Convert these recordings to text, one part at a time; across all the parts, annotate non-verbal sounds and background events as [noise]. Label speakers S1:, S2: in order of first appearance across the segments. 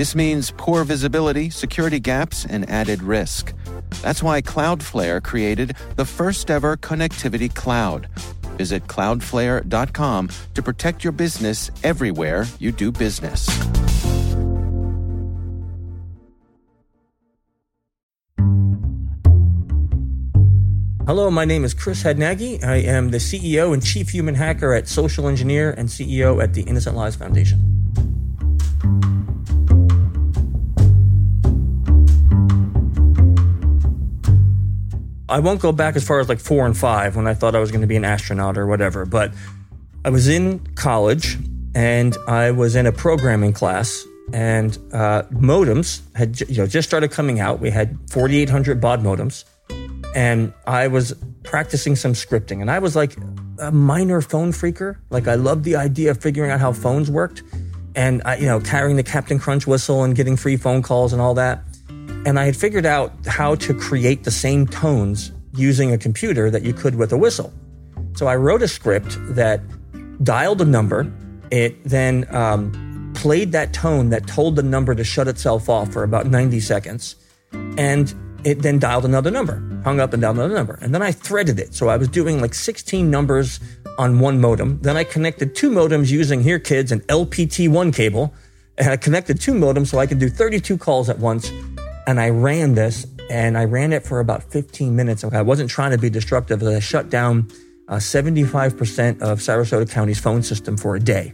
S1: This means poor visibility, security gaps, and added risk. That's why Cloudflare created the first ever connectivity cloud. Visit cloudflare.com to protect your business everywhere you do business.
S2: Hello, my name is Chris Hadnagy. I am the CEO and Chief Human Hacker at Social Engineer and CEO at the Innocent Lives Foundation. I won't go back as far as like four and five when I thought I was going to be an astronaut or whatever, but I was in college and I was in a programming class and uh, modems had you know just started coming out. We had 4,800 baud modems and I was practicing some scripting. And I was like a minor phone phreaker. Like I loved the idea of figuring out how phones worked, and I, you know, carrying the Cap'n Crunch whistle and getting free phone calls and all that. And I had figured out how to create the same tones using a computer that you could with a whistle. So I wrote a script that dialed a number. It then um, played that tone that told the number to shut itself off for about 90 seconds. And it then dialed another number, hung up and dialed another number. And then I threaded it. So I was doing like 16 numbers on one modem. Then I connected two modems using here, kids, an LPT1 cable. And I connected two modems so I could do 32 calls at once. And I ran this and I ran it for about 15 minutes. I wasn't trying to be destructive. I shut down uh, 75% of Sarasota County's phone system for a day.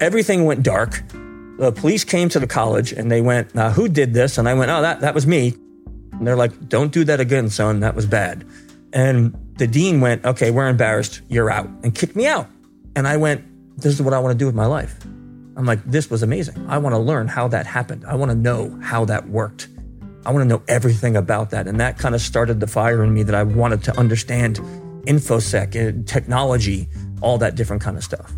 S2: Everything went dark the police came to the college and they went, uh, Who did this? And I went, Oh, that, that was me. And they're like, Don't do that again, son. That was bad. And the dean went, Okay, we're embarrassed. You're out. And kicked me out. And I went, This is what I want to do with my life. I'm like, This was amazing. I want to learn how that happened. I want to know how that worked. I want to know everything about that. And that kind of started the fire in me that I wanted to understand infosec and technology, all that different kind of stuff.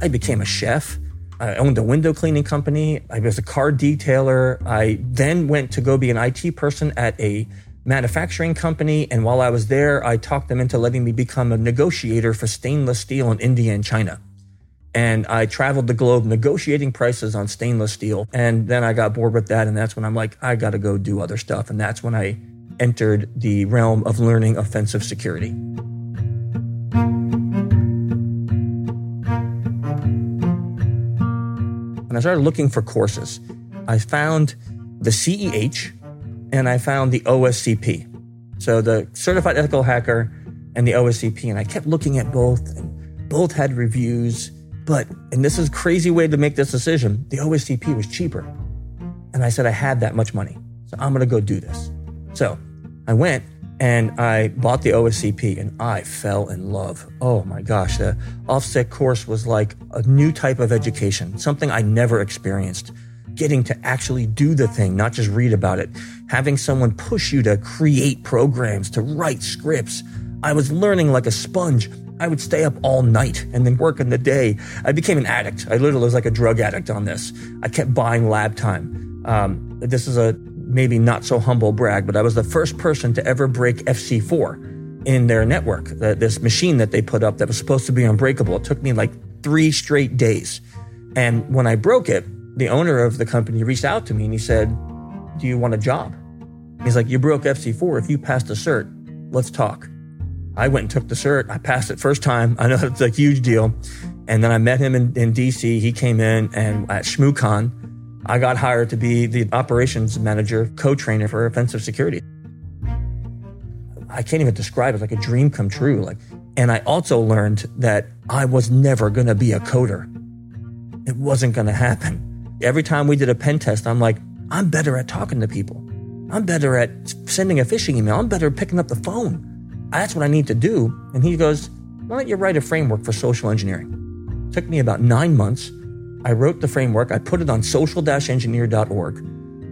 S2: I became a chef. I owned a window cleaning company. I was a car detailer. I then went to go be an IT person at a manufacturing company. And while I was there, I talked them into letting me become a negotiator for stainless steel in India and China. And I traveled the globe negotiating prices on stainless steel. And then I got bored with that. And that's when I'm like, I got to go do other stuff. And that's when I entered the realm of learning offensive security. When I started looking for courses, I found the CEH and I found the OSCP. So the Certified Ethical Hacker and the OSCP. And I kept looking at both, and both had reviews. But, and this is a crazy way to make this decision, the OSCP was cheaper. And I said, I had that much money. So I'm going to go do this. So I went and I bought the OSCP and I fell in love. Oh my gosh, the OffSec course was like a new type of education, something I never experienced. Getting to actually do the thing, not just read about it. Having someone push you to create programs, to write scripts. I was learning like a sponge. I would stay up all night and then work in the day. I became an addict. I literally was like a drug addict on this. I kept buying lab time. Um, this is a maybe not so humble brag, but I was the first person to ever break FC4 in their network. This machine that they put up that was supposed to be unbreakable. It took me like three straight days. And when I broke it, the owner of the company reached out to me and he said, Do you want a job? He's like, You broke FC4. If you passed the cert, let's talk. I went and took the cert. I passed it first time. I know [laughs] it's a huge deal. And then I met him in, in DC. He came in and at ShmooCon, I got hired to be the operations manager, co-trainer for offensive security. I can't even describe it like a dream come true. Like, and I also learned that I was never going to be a coder. It wasn't going to happen. Every time we did a pen test, I'm like, I'm better at talking to people. I'm better at sending a phishing email. I'm better at picking up the phone. That's what I need to do. And he goes, Why don't you write a framework for social engineering? It took me about nine months I wrote the framework, I put it on social-engineer.org,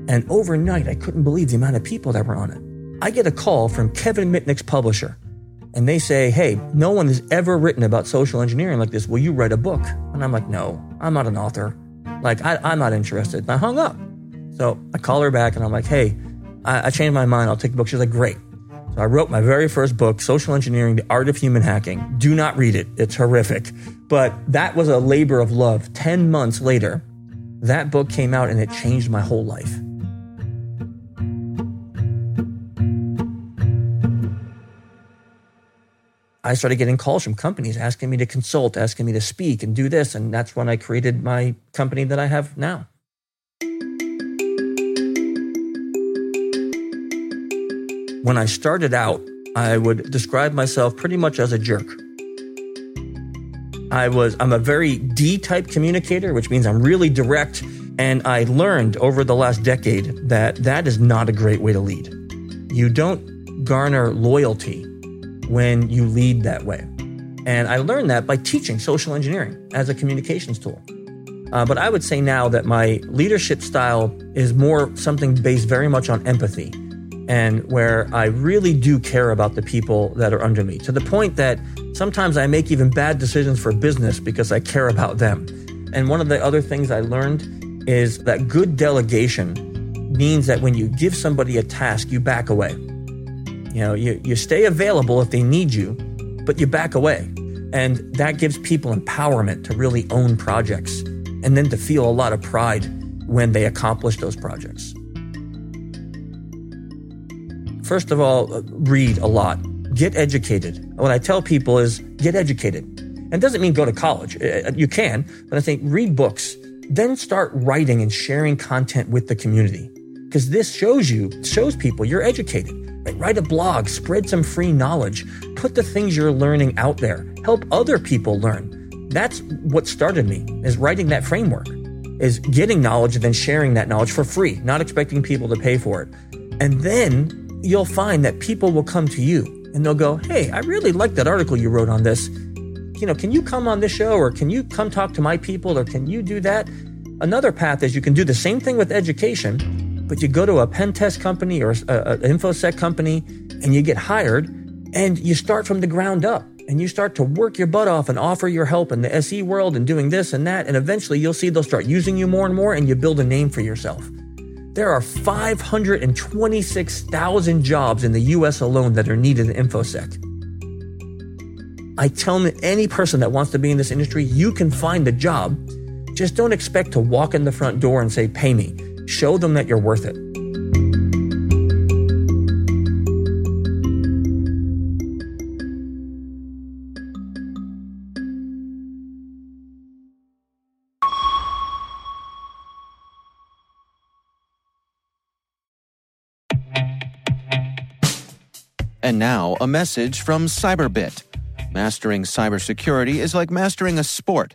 S2: and overnight I couldn't believe the amount of people that were on it. I get a call from Kevin Mitnick's publisher, and they say, Hey, no one has ever written about social engineering like this. Will you write a book? And I'm like, No, I'm not an author. Like, I, am not interested. And I hung up. So I call her back and I'm like, Hey, I, I changed my mind. I'll take the book. She's like, Great. So I wrote my very first book, Social Engineering, The Art of Human Hacking. Do not read it. It's horrific. But that was a labor of love. 10 months later, that book came out and it changed my whole life. I started getting calls from companies asking me to consult, asking me to speak and do this. And that's when I created my company that I have now. When I started out, I would describe myself pretty much as a jerk. I was I'm a very D-type communicator, which means I'm really direct and I learned over the last decade that that is not a great way to lead. You don't garner loyalty when you lead that way. And I learned that by teaching social engineering as a communications tool. Uh, but I would say now that my leadership style is more something based very much on empathy and where I really do care about the people that are under me to the point that sometimes I make even bad decisions for business because I care about them. And one of the other things I learned is that good delegation means that when you give somebody a task, you back away. You know, you, you stay available if they need you, but you back away. And that gives people empowerment to really own projects and then to feel a lot of pride when they accomplish those projects. First of all, read a lot. Get educated. What I tell people is get educated. And doesn't mean go to college. Uh, uh, you can, but I think read books, then start writing and sharing content with the community. Because this shows you, shows people you're educated. Write a blog, spread some free knowledge, put the things you're learning out there, help other people learn. That's what started me is writing that framework, is getting knowledge and then sharing that knowledge for free, not expecting people to pay for it. And then you'll find that people will come to you and they'll go, Hey, I really like that article you wrote on this. You know, can you come on this show or can you come talk to my people or can you do that? Another path is you can do the same thing with education, but you go to a pen test company or an infosec company and you get hired and you start from the ground up and you start to work your butt off and offer your help in the SE world and doing this and that. And eventually you'll see they'll start using you more and more and you build a name for yourself. There are 526,000 jobs in the US alone that are needed in InfoSec. I tell any person that wants to be in this industry, you can find a job. Just don't expect to walk in the front door and say, pay me. Show them that you're worth it.
S1: And now, a message from Cyberbit. Mastering cybersecurity is like mastering a sport.